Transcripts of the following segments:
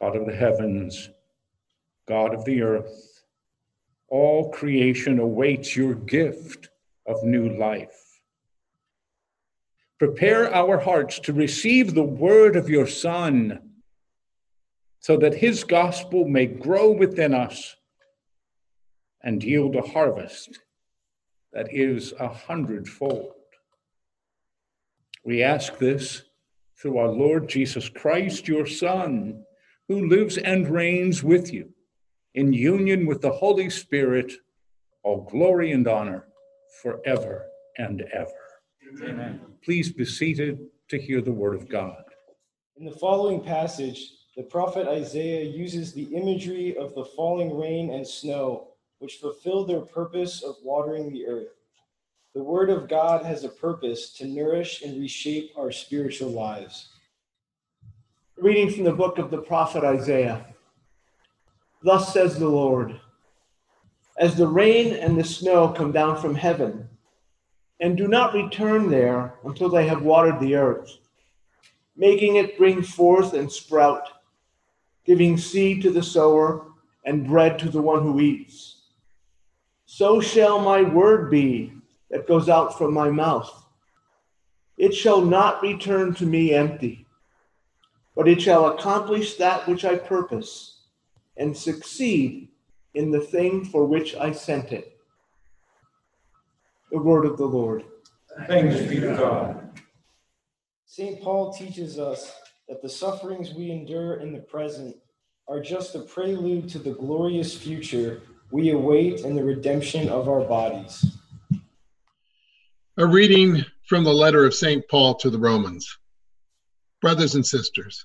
God of the heavens, God of the earth, all creation awaits your gift of new life. Prepare our hearts to receive the word of your Son, so that his gospel may grow within us and yield a harvest that is a hundredfold. We ask this through our Lord Jesus Christ, your Son, who lives and reigns with you in union with the Holy Spirit, all glory and honor forever and ever. Amen. Please be seated to hear the word of God. In the following passage, the prophet Isaiah uses the imagery of the falling rain and snow, which fulfill their purpose of watering the earth. The Word of God has a purpose to nourish and reshape our spiritual lives. Reading from the book of the prophet Isaiah. Thus says the Lord As the rain and the snow come down from heaven, and do not return there until they have watered the earth, making it bring forth and sprout, giving seed to the sower and bread to the one who eats, so shall my word be that goes out from my mouth. It shall not return to me empty, but it shall accomplish that which I purpose and succeed in the thing for which I sent it. The word of the Lord. Thanks be to God. St. Paul teaches us that the sufferings we endure in the present are just a prelude to the glorious future we await in the redemption of our bodies. A reading from the letter of St. Paul to the Romans. Brothers and sisters,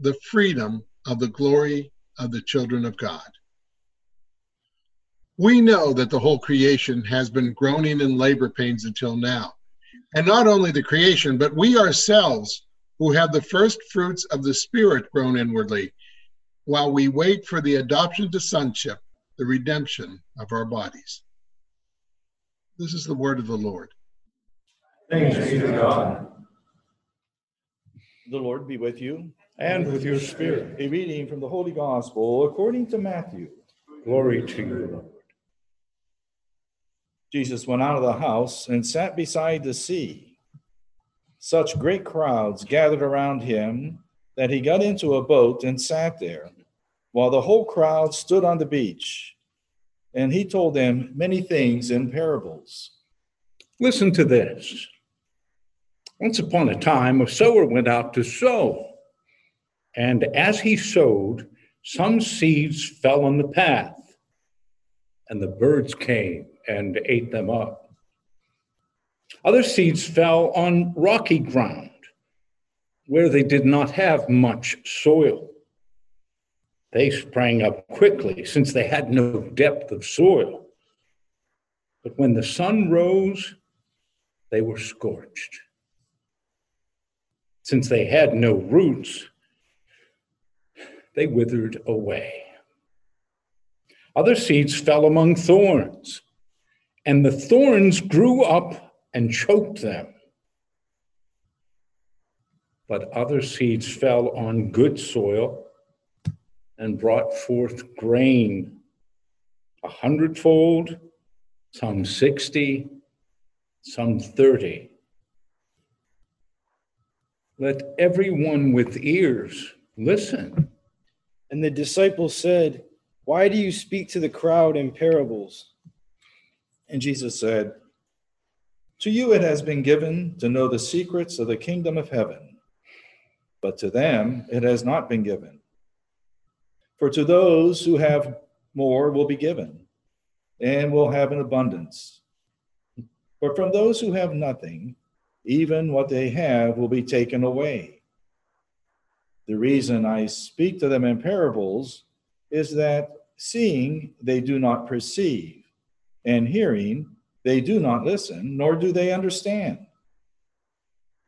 the freedom of the glory of the children of God. We know that the whole creation has been groaning in labor pains until now. And not only the creation, but we ourselves who have the first fruits of the Spirit groan inwardly while we wait for the adoption to sonship, the redemption of our bodies. This is the word of the Lord. Thanks be to God. The Lord be with you. And with your spirit. A reading from the Holy Gospel according to Matthew. Glory to you, Lord. Jesus went out of the house and sat beside the sea. Such great crowds gathered around him that he got into a boat and sat there, while the whole crowd stood on the beach. And he told them many things in parables. Listen to this. Once upon a time, a sower went out to sow. And as he sowed, some seeds fell on the path, and the birds came and ate them up. Other seeds fell on rocky ground, where they did not have much soil. They sprang up quickly, since they had no depth of soil. But when the sun rose, they were scorched. Since they had no roots, they withered away. Other seeds fell among thorns, and the thorns grew up and choked them. But other seeds fell on good soil and brought forth grain a hundredfold, some sixty, some thirty. Let everyone with ears listen. And the disciples said, Why do you speak to the crowd in parables? And Jesus said, To you it has been given to know the secrets of the kingdom of heaven, but to them it has not been given. For to those who have more will be given, and will have an abundance. But from those who have nothing, even what they have will be taken away. The reason I speak to them in parables is that seeing they do not perceive, and hearing they do not listen, nor do they understand.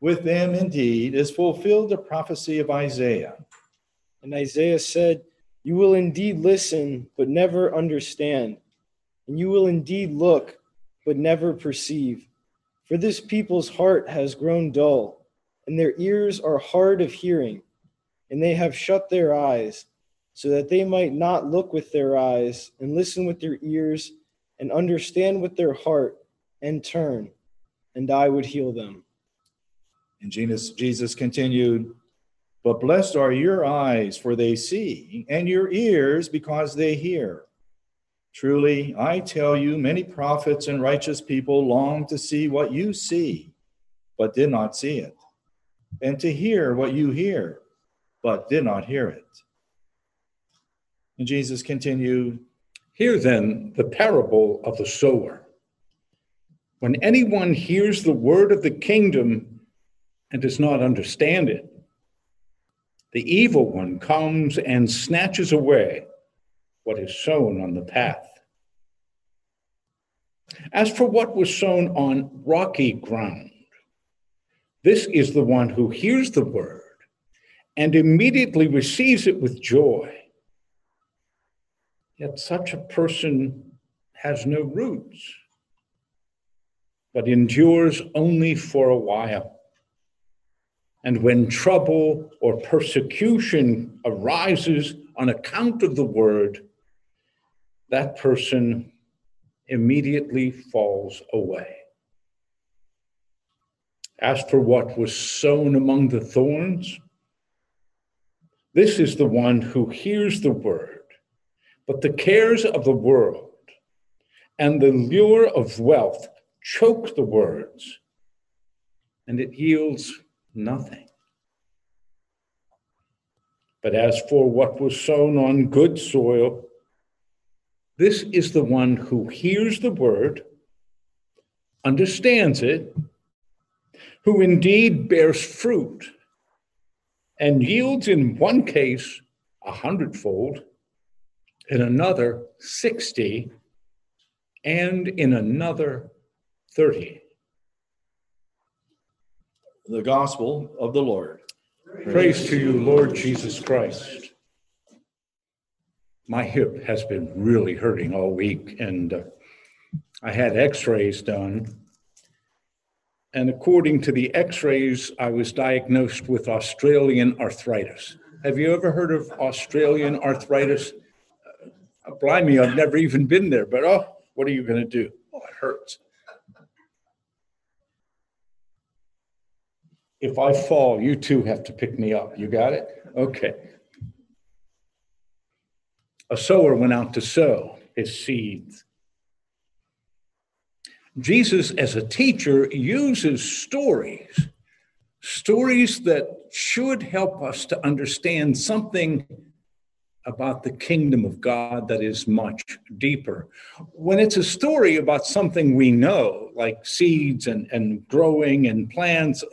With them, indeed, is fulfilled the prophecy of Isaiah. And Isaiah said, You will indeed listen, but never understand, and you will indeed look, but never perceive. For this people's heart has grown dull, and their ears are hard of hearing, and they have shut their eyes, so that they might not look with their eyes, and listen with their ears, and understand with their heart, and turn, and I would heal them. And Jesus, Jesus continued, But blessed are your eyes, for they see, and your ears, because they hear. Truly, I tell you, many prophets and righteous people long to see what you see, but did not see it, and to hear what you hear, but did not hear it. And Jesus continued, Hear then the parable of the sower. When anyone hears the word of the kingdom and does not understand it, the evil one comes and snatches away what is sown on the path. As for what was sown on rocky ground, this is the one who hears the word and immediately receives it with joy. Yet such a person has no roots, but endures only for a while. And when trouble or persecution arises on account of the word, that person immediately falls away. As for what was sown among the thorns, this is the one who hears the word, but the cares of the world and the lure of wealth choke the words, and it yields nothing. But as for what was sown on good soil, this is the one who hears the word, understands it, who indeed bears fruit, and yields in one case a hundredfold, in another 60, and in another 30. The Gospel of the Lord. Praise to you, Lord Jesus Christ. My hip has been really hurting all week, and uh, I had x rays done. And according to the x rays, I was diagnosed with Australian arthritis. Have you ever heard of Australian arthritis? Uh, blimey, I've never even been there, but oh, what are you going to do? Oh, it hurts. If I fall, you too have to pick me up. You got it? Okay. A sower went out to sow his seeds. Jesus, as a teacher, uses stories, stories that should help us to understand something about the kingdom of God that is much deeper. When it's a story about something we know, like seeds and, and growing and plants,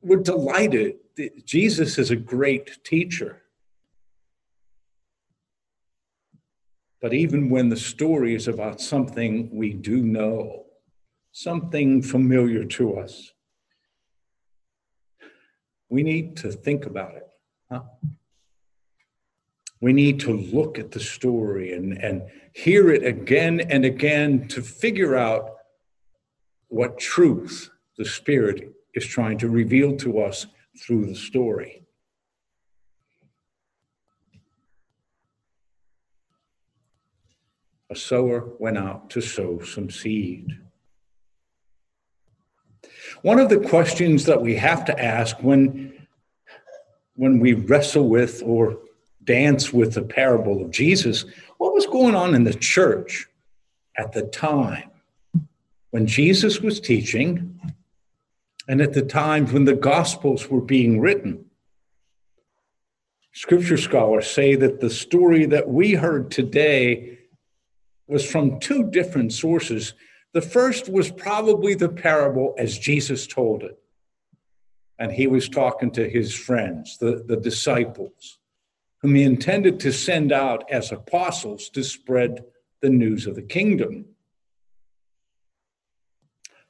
we're delighted. Jesus is a great teacher. But even when the story is about something we do know, something familiar to us, we need to think about it. Huh? We need to look at the story and, and hear it again and again to figure out what truth the Spirit is trying to reveal to us through the story. A sower went out to sow some seed. One of the questions that we have to ask when, when we wrestle with or dance with the parable of Jesus, what was going on in the church at the time when Jesus was teaching and at the time when the Gospels were being written. Scripture scholars say that the story that we heard today was from two different sources. The first was probably the parable as Jesus told it. and he was talking to his friends, the, the disciples, whom he intended to send out as apostles to spread the news of the kingdom.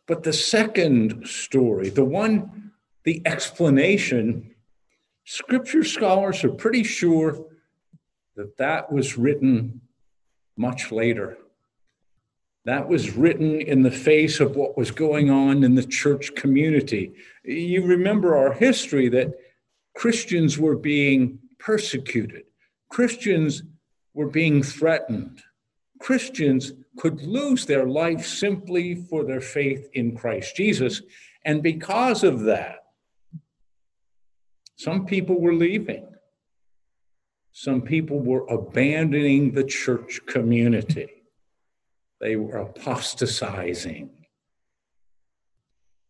But the second story, the one, the explanation, scripture scholars are pretty sure that that was written much later. That was written in the face of what was going on in the church community. You remember our history that Christians were being persecuted, Christians were being threatened, Christians could lose their life simply for their faith in Christ Jesus. And because of that, some people were leaving. Some people were abandoning the church community. They were apostatizing.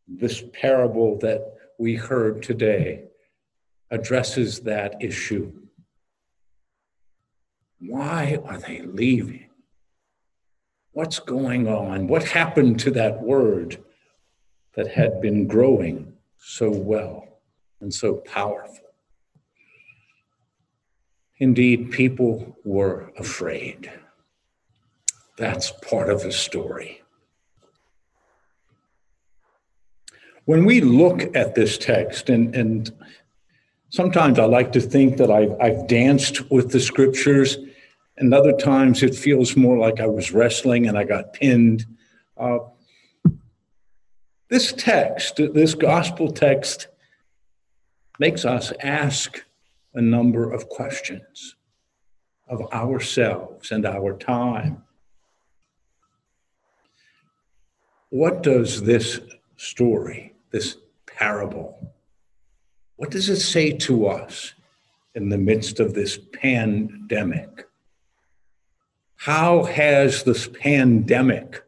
This parable that we heard today addresses that issue. Why are they leaving? What's going on? What happened to that word that had been growing so well and so powerful? Indeed, people were afraid. That's part of the story. When we look at this text, and, and sometimes I like to think that I've, I've danced with the scriptures and other times it feels more like I was wrestling and I got pinned. Uh, this text, this gospel text, makes us ask a number of questions of ourselves and our time. What does this story, this parable, what does it say to us in the midst of this pandemic? How has this pandemic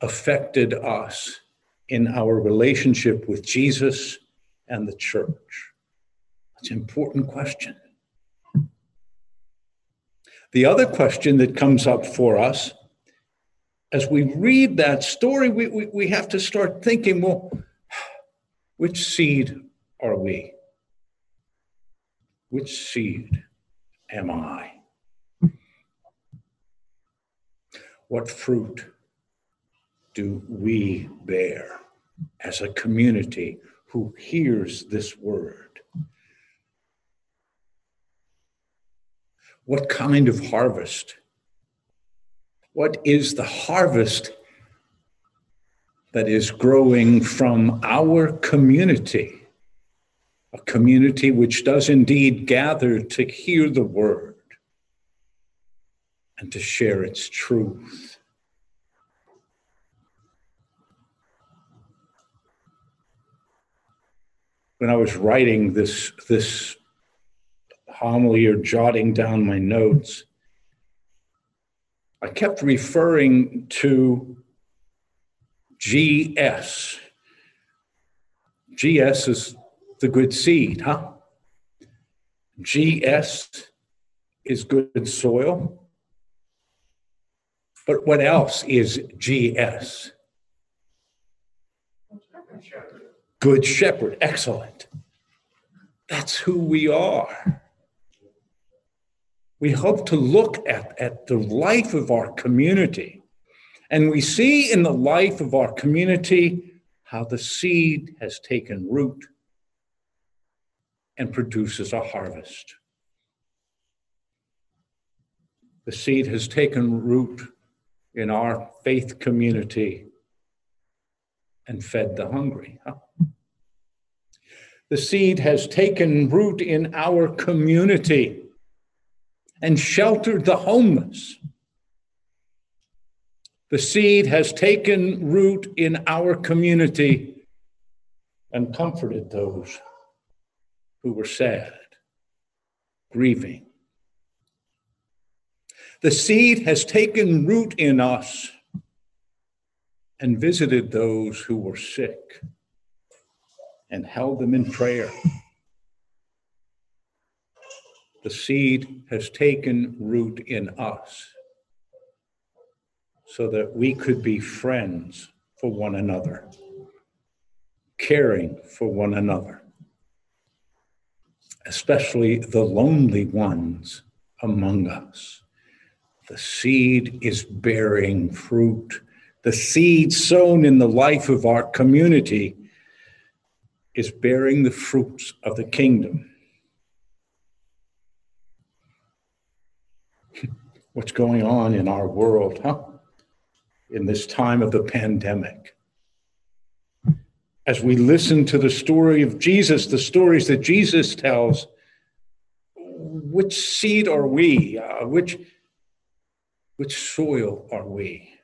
affected us in our relationship with Jesus and the church? That's an important question. The other question that comes up for us as we read that story, we, we, we have to start thinking well, which seed are we? Which seed am I? What fruit do we bear as a community who hears this word? What kind of harvest? What is the harvest that is growing from our community? A community which does indeed gather to hear the word and to share its truth. When I was writing this, this homily or jotting down my notes, I kept referring to GS. GS is the good seed, huh? GS is good soil. But what else is GS? Good shepherd. Excellent. That's who we are. We hope to look at, at the life of our community, and we see in the life of our community how the seed has taken root and produces a harvest. The seed has taken root in our faith community and fed the hungry. Huh? The seed has taken root in our community and sheltered the homeless. The seed has taken root in our community and comforted those who were sad, grieving, the seed has taken root in us and visited those who were sick and held them in prayer. The seed has taken root in us so that we could be friends for one another. caring for one another, especially the lonely ones among us. The seed is bearing fruit. The seed sown in the life of our community is bearing the fruits of the kingdom. What's going on in our world, huh? In this time of the pandemic. As we listen to the story of Jesus, the stories that Jesus tells, which seed are we? Uh, which, which soil are we?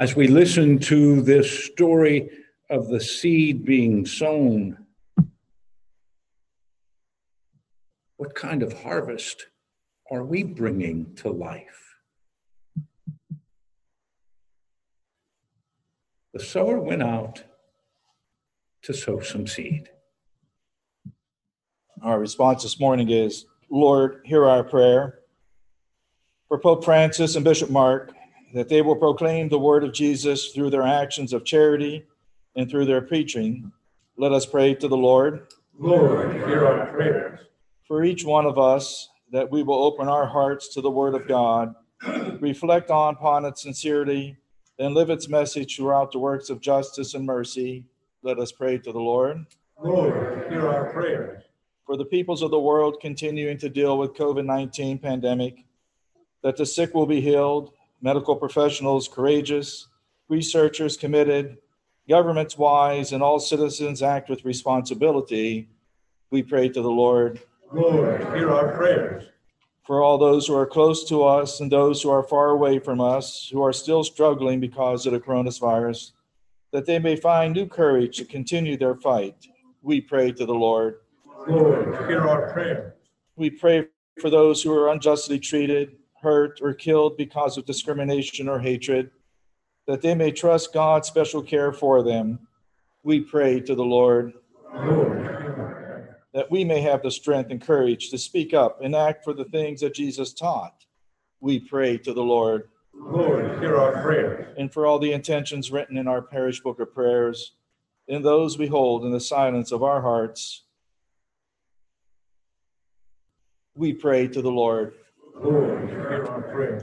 As we listen to this story of the seed being sown, what kind of harvest are we bringing to life? The sower went out to sow some seed. Our response this morning is Lord, hear our prayer. For Pope Francis and Bishop Mark, that they will proclaim the word of Jesus through their actions of charity and through their preaching. Let us pray to the Lord. Lord, hear our prayers. For each one of us, that we will open our hearts to the word of God, reflect on upon its sincerity, and live its message throughout the works of justice and mercy. Let us pray to the Lord. Lord, hear our prayers. For the peoples of the world continuing to deal with COVID-19 pandemic, that the sick will be healed, medical professionals courageous, researchers committed, governments wise, and all citizens act with responsibility, we pray to the Lord. Lord, hear our prayers. For all those who are close to us and those who are far away from us, who are still struggling because of the coronavirus, that they may find new courage to continue their fight, we pray to the Lord. Lord, hear our prayer. We pray for those who are unjustly treated, hurt, or killed because of discrimination or hatred, that they may trust God's special care for them. We pray to the Lord. Lord, hear our prayer. That we may have the strength and courage to speak up and act for the things that Jesus taught. We pray to the Lord. Lord, hear our prayer. And for all the intentions written in our parish book of prayers, and those we hold in the silence of our hearts, we pray to the Lord. Lord, hear our prayers.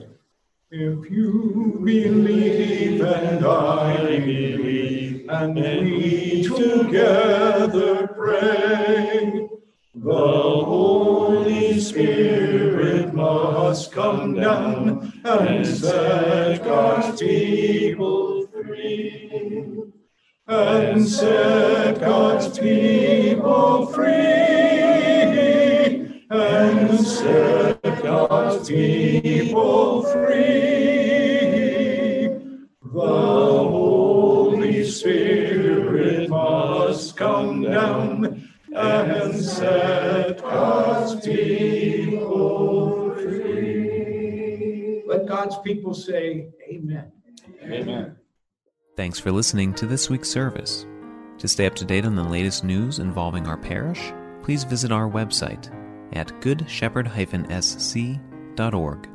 If you believe and I believe, and we together pray, the Holy Spirit must come down and set God's people free. And set God's people free. And set God's people free. People say, Amen. Amen. Thanks for listening to this week's service. To stay up to date on the latest news involving our parish, please visit our website at goodshepherd-sc.org.